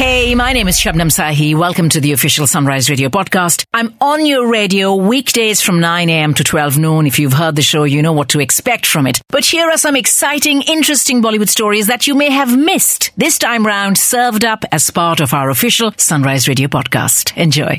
Hey, my name is Shabnam Sahi. Welcome to the official Sunrise Radio podcast. I'm on your radio weekdays from 9 a.m. to 12 noon. If you've heard the show, you know what to expect from it. But here are some exciting, interesting Bollywood stories that you may have missed. This time round, served up as part of our official Sunrise Radio podcast. Enjoy.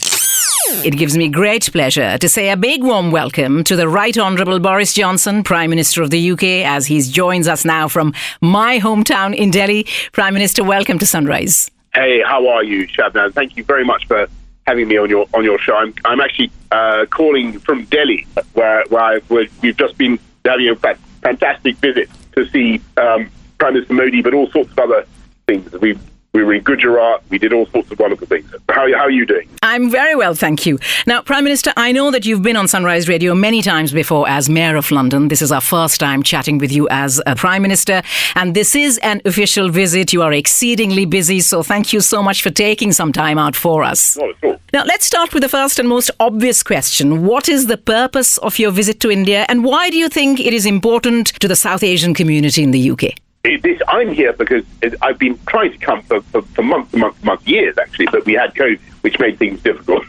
It gives me great pleasure to say a big warm welcome to the Right Honourable Boris Johnson, Prime Minister of the UK, as he joins us now from my hometown in Delhi. Prime Minister, welcome to Sunrise. Hey, how are you, Shabnam? Thank you very much for having me on your on your show. I'm I'm actually uh, calling from Delhi, where where, I, where we've just been having a fa- fantastic visit to see um, Prime Minister Modi, but all sorts of other things. We we were in Gujarat. We did all sorts of wonderful things. How how are you doing? I'm very well, thank you. Now, Prime Minister, I know that you've been on Sunrise Radio many times before as Mayor of London. This is our first time chatting with you as a Prime Minister, and this is an official visit. You are exceedingly busy, so thank you so much for taking some time out for us. Not at all. Now, let's start with the first and most obvious question. What is the purpose of your visit to India, and why do you think it is important to the South Asian community in the UK? It- This, I'm here because it, I've been trying to come for, for, for months and months and months, years actually, but we had COVID, which made things difficult.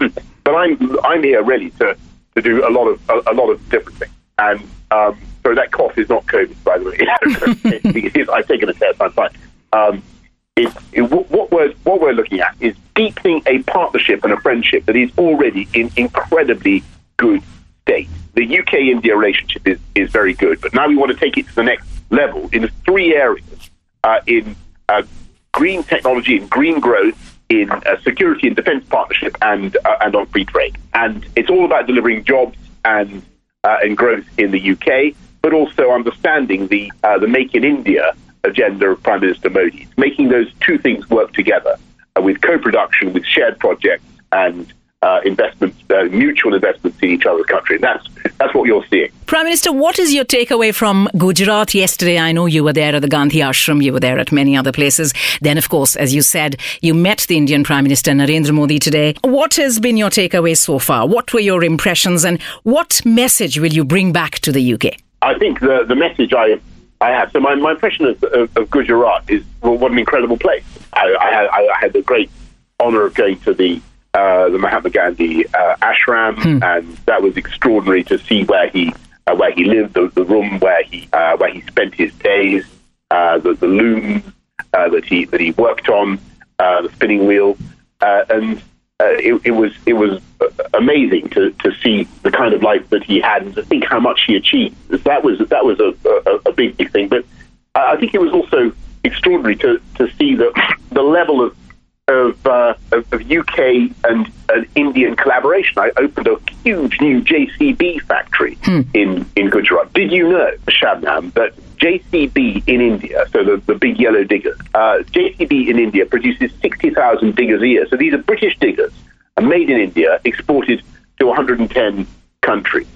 but I'm I'm here really to, to do a lot of a, a lot of different things. And um, so that cough is not COVID, by the way. I've taken a test. I'm fine. Um, it, it, what what we're what we're looking at is deepening a partnership and a friendship that is already in incredibly good state. The UK India relationship is, is very good, but now we want to take it to the next level in three areas uh, in uh, green technology and green growth, in uh, security and defense partnership, and uh, and on free trade. And it's all about delivering jobs and uh, and growth in the UK, but also understanding the uh, the Make in India agenda of Prime Minister Modi. Making those two things work together with co-production, with shared projects, and uh, investments, uh, mutual investments in each other's country. That's that's what you're seeing. Prime Minister, what is your takeaway from Gujarat yesterday? I know you were there at the Gandhi Ashram, you were there at many other places. Then, of course, as you said, you met the Indian Prime Minister Narendra Modi today. What has been your takeaway so far? What were your impressions and what message will you bring back to the UK? I think the the message I I have. So my, my impression of, of, of Gujarat is well, what an incredible place. I, I, I, I had the great honour of going to the uh, the Mahatma Gandhi uh, ashram, and that was extraordinary to see where he uh, where he lived, the, the room where he uh, where he spent his days, uh, the, the looms uh, that he that he worked on, uh, the spinning wheel, uh, and uh, it, it was it was amazing to, to see the kind of life that he had and to think how much he achieved. That was that was a, a, a big big thing. But I think it was also extraordinary to, to see the the level of UK and, and Indian collaboration. I opened a huge new JCB factory in, in Gujarat. Did you know, Shabnam, that JCB in India, so the, the big yellow diggers, uh, JCB in India produces 60,000 diggers a year. So these are British diggers, are made in India, exported to 110 countries.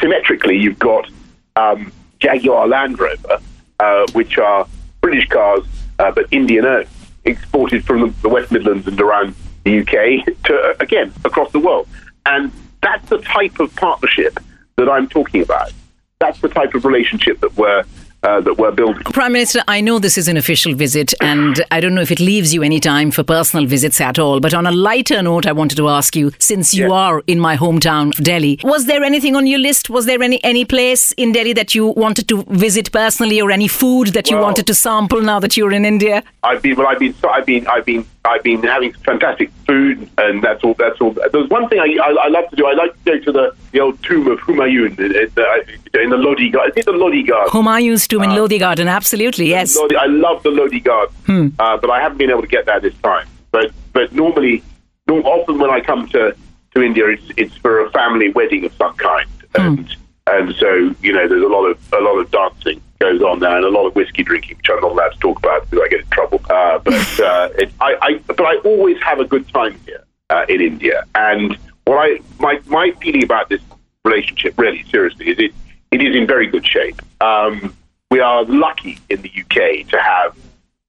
Symmetrically, you've got um, Jaguar Land Rover, uh, which are British cars uh, but Indian owned, exported from the, the West Midlands and around the UK to, again, across the world. And that's the type of partnership that I'm talking about. That's the type of relationship that we're uh, that we're building. Prime Minister, I know this is an official visit, and I don't know if it leaves you any time for personal visits at all. But on a lighter note, I wanted to ask you, since you Yes. are in my hometown, Delhi, was there anything on your list? Was there any any place in Delhi that you wanted to visit personally, or any food that you Well- wanted to sample now that you're in India? I've been, well, I've been, I've been, I've been, I've been having fantastic food, and that's all. That's all. There's one thing I, I, I love to do. I like to go to the, the old tomb of Humayun in, in, the, in the Lodi Garden. Is it the Lodi Garden? Humayun's tomb Uh, in Lodi Garden, absolutely, yes. Lodi, I love the Lodi Garden, uh, but I haven't been able to get there this time. But but normally, no, often when I come to, to India, it's it's for a family wedding of some kind, and and so you know there's a lot of a lot of dancing goes on there and a lot of whiskey drinking, which I'm not allowed to talk about because I get in trouble. Uh, but uh, it, I, I but I always have a good time here uh, in India, and what I my my feeling about this relationship really seriously is it it is in very good shape. Um, we are lucky in the UK to have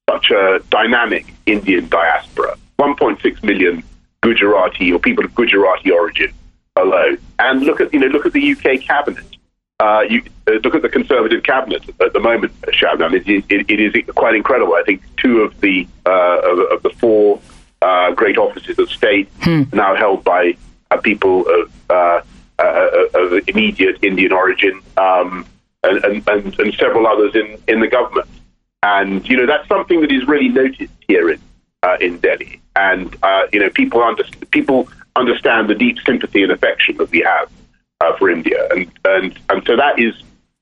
such a dynamic Indian diaspora. 1.6 million Gujarati or people of Gujarati origin alone. And look at you know look at the UK cabinet. Uh, you uh, look at the Conservative cabinet at the moment, Shabnam. It, is- it, it is quite incredible. I think two of the uh, of, of the four uh, great offices of state now held by people of, uh, uh, of immediate Indian origin, um, and, and, and, several others in, in the government. And you know that's something that is really noticed here in uh, in Delhi. And uh, you know people under, people understand the deep sympathy and affection that we have uh, for India, and, and and so that is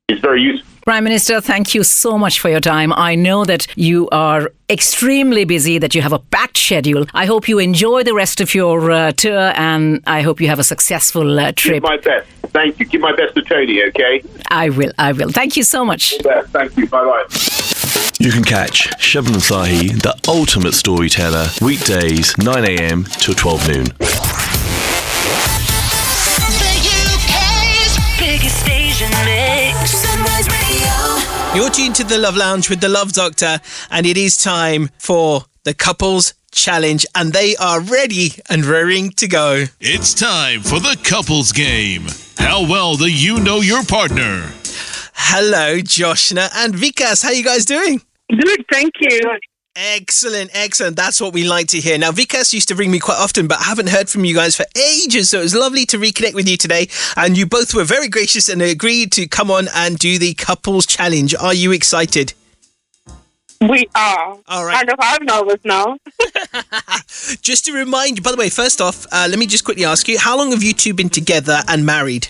is very useful. Prime Minister, thank you so much for your time. I know that you are extremely busy, that you have a packed schedule. I hope you enjoy the rest of your uh, tour and I hope you have a successful uh, Give trip. my best. Thank you. Give my best to Tony. Okay. I will, I will. Thank you so much. Thank you. Bye bye. You can catch Shabnam Sahi, the ultimate storyteller, weekdays 9am till 12 noon. The UK's biggest station mix. Sunrise Radio. You're tuned to the Love Lounge with the Love Doctor, and it is time for the couples challenge, and they are ready and raring to go. It's time for the couples game. How well do you know your partner? Hello, Joshna and Vikas. How you guys doing? Good, thank you. Excellent, excellent. That's what we like to hear. Now, Vikas used to ring me quite often, but I haven't heard from you guys for ages. So it was lovely to reconnect with you today. And you both were very gracious and agreed to come on and do the couples challenge. Are you excited? We are. All right. Kind of, I'm nervous now. Just to remind you, by the way, first off, uh, let me just quickly ask you how long have you two been together and married?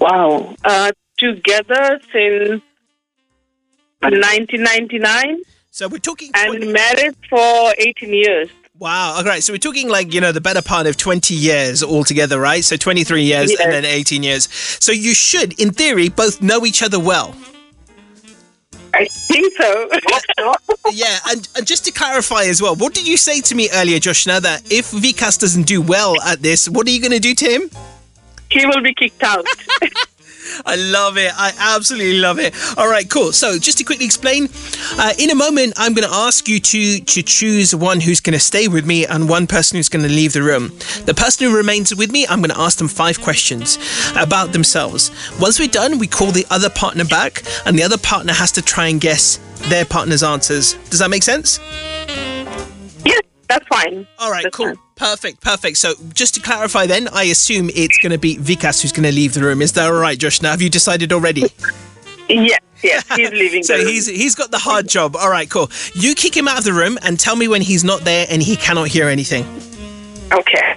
Wow. Uh, together since 1999 So we're talking. and married for 18 years. Wow. All right. So we're talking like, you know, the better part of 20 years altogether, right? So 23 years Yes. and then 18 years. So you should, in theory, both know each other well. I think so. Yeah. And, and just to clarify as well, what did you say to me earlier, Joshna, that if Vikas doesn't do well at this, what are you going to do to him? he will be kicked out. I love it. I absolutely love it. All right, cool. So, just to quickly explain, uh, in a moment, I'm going to ask you to to choose one who's going to stay with me and one person who's going to leave the room. The person who remains with me, I'm going to ask them five questions about themselves. Once we're done, we call the other partner back, and the other partner has to try and guess their partner's answers. Does that make sense? yes, that's fine. All right, That's cool. fine. Perfect, perfect. So, just to clarify, then, I assume it's going to be Vikas who's going to leave the room. Is that all right, Josh? Now, have you decided already? Yes, yes, he's leaving. So the room. he's he's got the hard job. All right, cool. You kick him out of the room and tell me when he's not there and he cannot hear anything. Okay.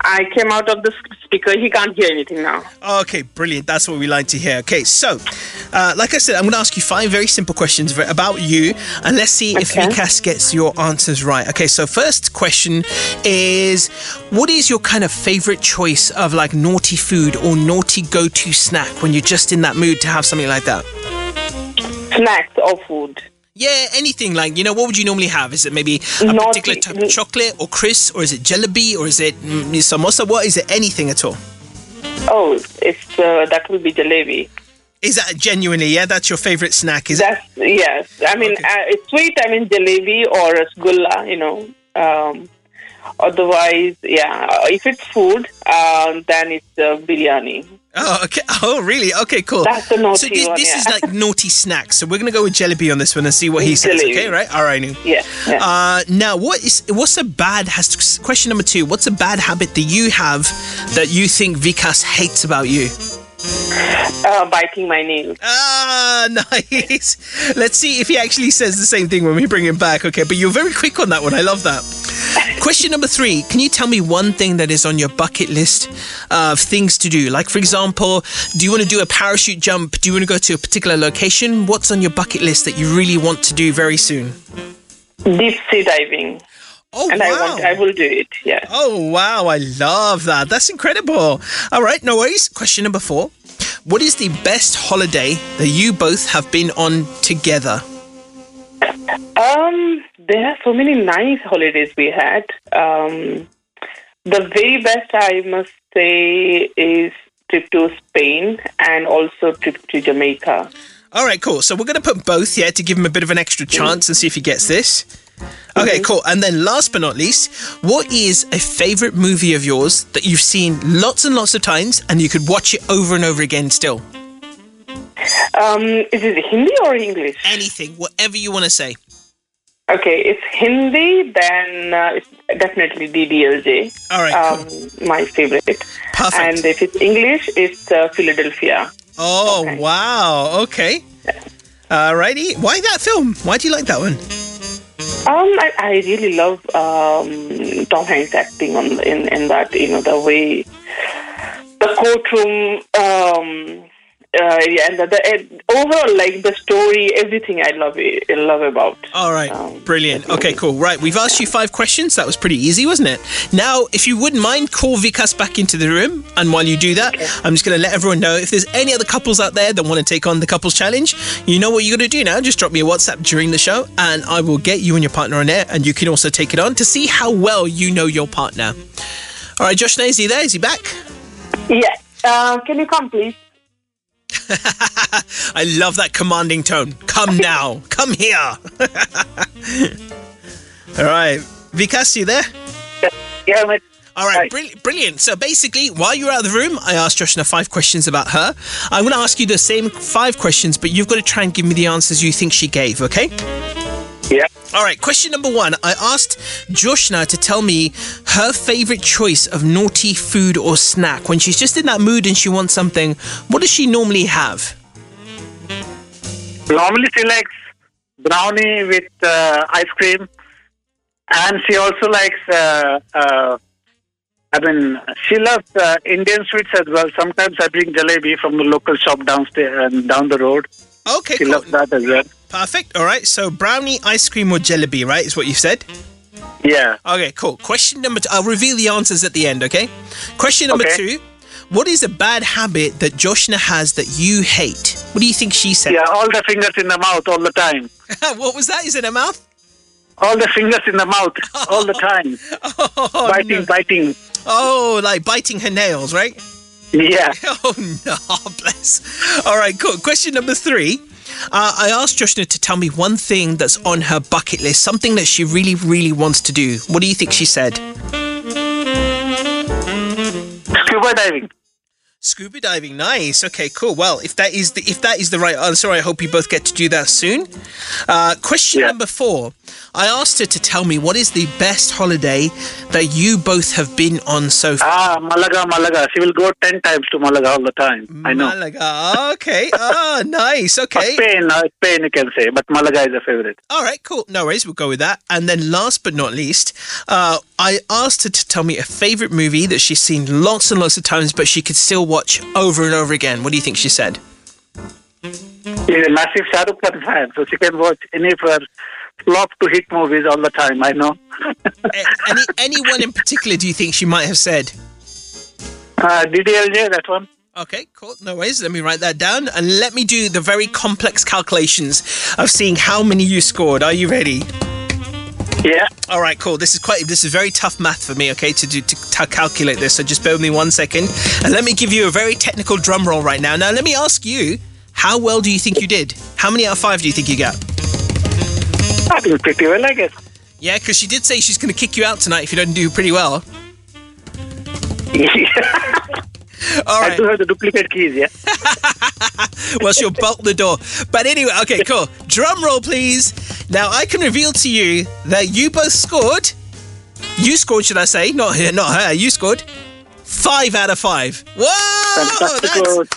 I came out of the speaker. He can't hear anything now. Okay, brilliant. That's what we like to hear. Okay, so uh, like I said, I'm going to ask you five very simple questions about you, and let's see if Okay. Vikas gets your answers right. Okay, so first question is, what is your kind of favorite choice of like naughty food or naughty go-to snack when you're just in that mood to have something like that? Snacks or food. Yeah, anything like you know. What would you normally have? Is it maybe a particular type of chocolate or crisp, or is it jalebi, or is it mm, samosa? What is it? Anything at all? Oh, it's uh, that will be jalebi. Is that genuinely? Yeah, that's your favorite snack? Is it? That's yes. I mean, Okay. uh, it's sweet. I mean, jalebi or rasgulla. You know. Um, otherwise, yeah. uh, If it's food, uh, uh, then it's uh, biryani. Oh, okay. Oh, really? Okay, cool. That's the naughty so this, one, this yeah. is like naughty snacks. So we're gonna go with Jalebi on this one and see what he says. Jalebi. Okay, right? All right. Yeah. yeah. Uh, now, what is what's a bad has question number two? What's a bad habit that you have that you think Vikas hates about you? Uh, biting my nails. Ah, nice. Let's see if he actually says the same thing when we bring him back. Okay, but you're very quick on that one. I love that. Question number three Can you tell me one thing that is on your bucket list of things to do? Like, for example, do you want to do a parachute jump? Do you want to go to a particular location? What's on your bucket list that you really want to do very soon? Deep sea diving. Oh, and wow. I want, I will do it. Yeah. Oh, wow. I love that. That's incredible. All right, no worries. Question number four What is the best holiday that you both have been on together? Um, there are so many nice holidays we had. Um, the very best I must say is trip to Spain and also trip to Jamaica. All right, cool. So we're going to put both, yeah, to give him a bit of an extra chance and see if he gets this. Okay, cool. And then last but not least, what is a favorite movie of yours that you've seen lots and lots of times and you could watch it over and over again still? Um, is it Hindi or English? Anything, whatever you want to say. Okay, it's Hindi, then uh, it's definitely DDLJ. All right, um, cool. my favorite. Perfect. And if it's English, it's uh, Philadelphia. Oh, Okay. wow. Okay. Alrighty. Why that film? Why do you like that one? Um, I, I really love um, Tom Hanks acting on in in that. You know the way the courtroom. Um, uh, yeah, and the, the overall, like the story, everything I love it. I love about. All right. Um, Brilliant. Okay, cool. Right. We've asked you five questions. That was pretty easy, wasn't it? Now, if you wouldn't mind, call Vikas back into the room. And while you do that, I'm just going to let everyone know if there's any other couples out there that want to take on the couples challenge, you know what you're going to do now. Just drop me a WhatsApp during the show and I will get you and your partner on air. And you can also take it on to see how well you know your partner. All right, Josh, is he there? Is he back? Yeah. Uh, can you come, please? I love that commanding tone. Come now. Come here. All right. Vikas, you there? Yeah, but All right, brill- brilliant. So basically, while you're out of the room, I asked Joshna five questions about her. I'm going to ask you the same five questions, but you've got to try and give me the answers you think she gave, okay? Yeah. All right, question number one. I asked Joshna to tell me her favorite choice of naughty food or snack. When she's just in that mood and she wants something, what does she normally have? Normally she likes brownie with uh, ice cream, and she also likes. Uh, uh, I mean, she loves uh, Indian sweets as well. Sometimes I bring jalebi from the local shop downstairs and down the road. Okay, She cool. loves that as well. Perfect. All right, so brownie, ice cream, or Jelly jalebi, right? Is what you said? Yeah. Okay, cool. Question number two. I'll reveal the answers at the end, okay? Question number Okay. two. What is a bad habit that Joshna has that you hate? What do you think she said? Yeah, all the fingers in the mouth all the time. what was that? Is it a mouth? All the fingers in the mouth all the time. Oh, biting, no. biting. oh, like biting her nails, right? Yeah. Oh no, bless. All right, cool. Question number three. Uh, I asked Joshna to tell me one thing that's on her bucket list, something that she really, really wants to do. What do you think she said? Scuba diving. Scuba diving, nice. Okay, cool. Well, if that is the if that is the right answer, I hope you both get to do that soon. Uh, question Yeah. number four. I asked her to tell me what is the best holiday that you both have been on so far. Ah, Malaga, Malaga. She will go 10 times to Malaga all the time. I know. Malaga. Okay. Ah, nice. Okay. Spain, uh, Spain you can say, but Malaga is a favorite. All right, cool. No worries. We'll go with that. And then last but not least, uh, I asked her to tell me a favorite movie that she's seen lots and lots of times, but she could still watch over and over again. What do you think she said? She's a massive Shah Rukh Khan fan, so she can watch any of her flop to hit movies all the time. I know. Any anyone in particular do you think she might have said? Uh, DDLJ, that one. Okay, cool. No worries. Let me write that down and let me do the very complex calculations of seeing how many you scored. Are you ready? Yeah. All right, cool. This is quite. This is very tough math for me. Okay, to do to, to calculate this. So just bear with me one second, and let me give you a very technical drum roll right now. Now, let me ask you, how well do you think you did? How many out of five do you think you got? I think pretty well, I guess. Yeah, because she did say she's going to kick you out tonight if you don't do pretty well. All I do have the duplicate keys, yeah. well, she'll bolt the door. But anyway, okay, cool. Drum roll, please. Now I can reveal to you that you both scored. You scored, should I say? Not her, not her. You scored five out of five. Whoa, Fantastic. that's,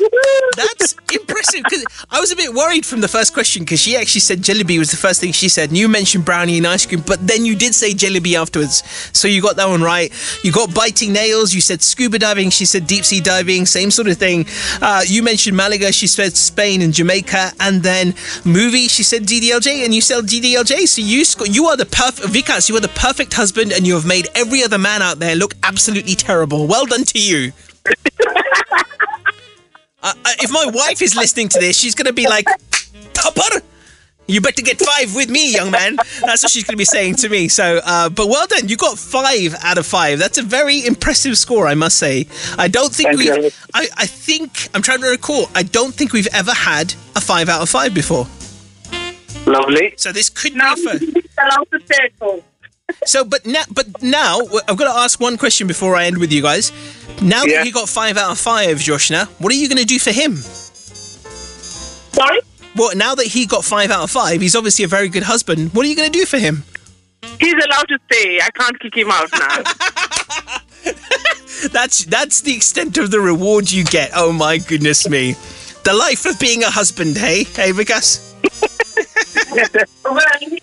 that's impressive. Because I was a bit worried from the first question because she actually said jalebi was the first thing she said, and you mentioned brownie and ice cream, but then you did say jalebi afterwards, so you got that one right. You got biting nails. You said scuba diving. She said deep sea diving. Same sort of thing. Uh, you mentioned Malaga. She said Spain and Jamaica, and then movie. She said DDLJ, and you said DDLJ. So you you are the perfect Vikas. You are the perfect husband, and you have made every other man out there look absolutely terrible. Well done to you. Uh, uh, if my wife is listening to this, she's going to be like, Tupper, you better get five with me, young man. That's what she's going to be saying to me. So, uh, but well done. You got five out of five. That's a very impressive score, I must say. I don't think we. I, I think I'm trying to recall. I don't think we've ever had a five out of five before. Lovely. So this could Now be a So, but now, but now, I've got to ask one question before I end with you guys. Now Yeah. that you got five out of five, Joshna, what are you going to do for him? Sorry? Well, now that he got five out of five, he's obviously a very good husband. What are you going to do for him? He's allowed to stay. I can't kick him out now. That's that's the extent of the reward you get. Oh my goodness me, the life of being a husband. Hey, hey, Vikas. well, he,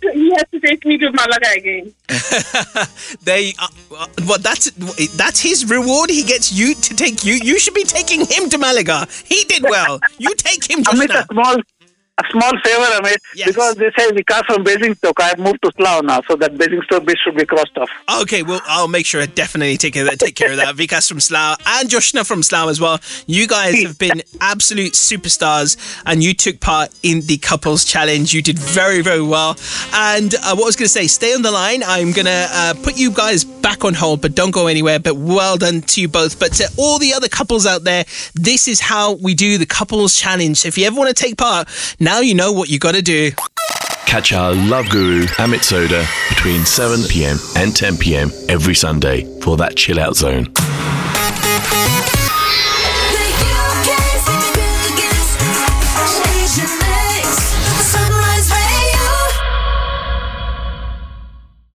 he, has to, he has to take me to Malaga again. They, uh, uh, well, that's that's his reward. He gets you to take you. You should be taking him to Malaga. He did well. You take him, Amit, Joshna. a small, a small favor, Amit, Yes. because they say Vikas from Basingstoke. I've moved to Slough now, so that Basingstoke bit should be crossed off. Okay, well, I'll make sure I definitely take care of that. Take care of that. Vikas from Slough and Joshna from Slough as well. You guys have been absolute superstars, and you took part in the couples challenge. You did very, very well. And uh, what I was going to say, stay on the line. I'm going to uh, put you guys back on hold, but don't go anywhere. But well done to you both. But to all the other couples out there, this is how we do the couples challenge. If you ever want to take part, now you know what you got to do. Catch our love guru Amit Sodha between 7 pm and 10 pm every Sunday for that chill out zone.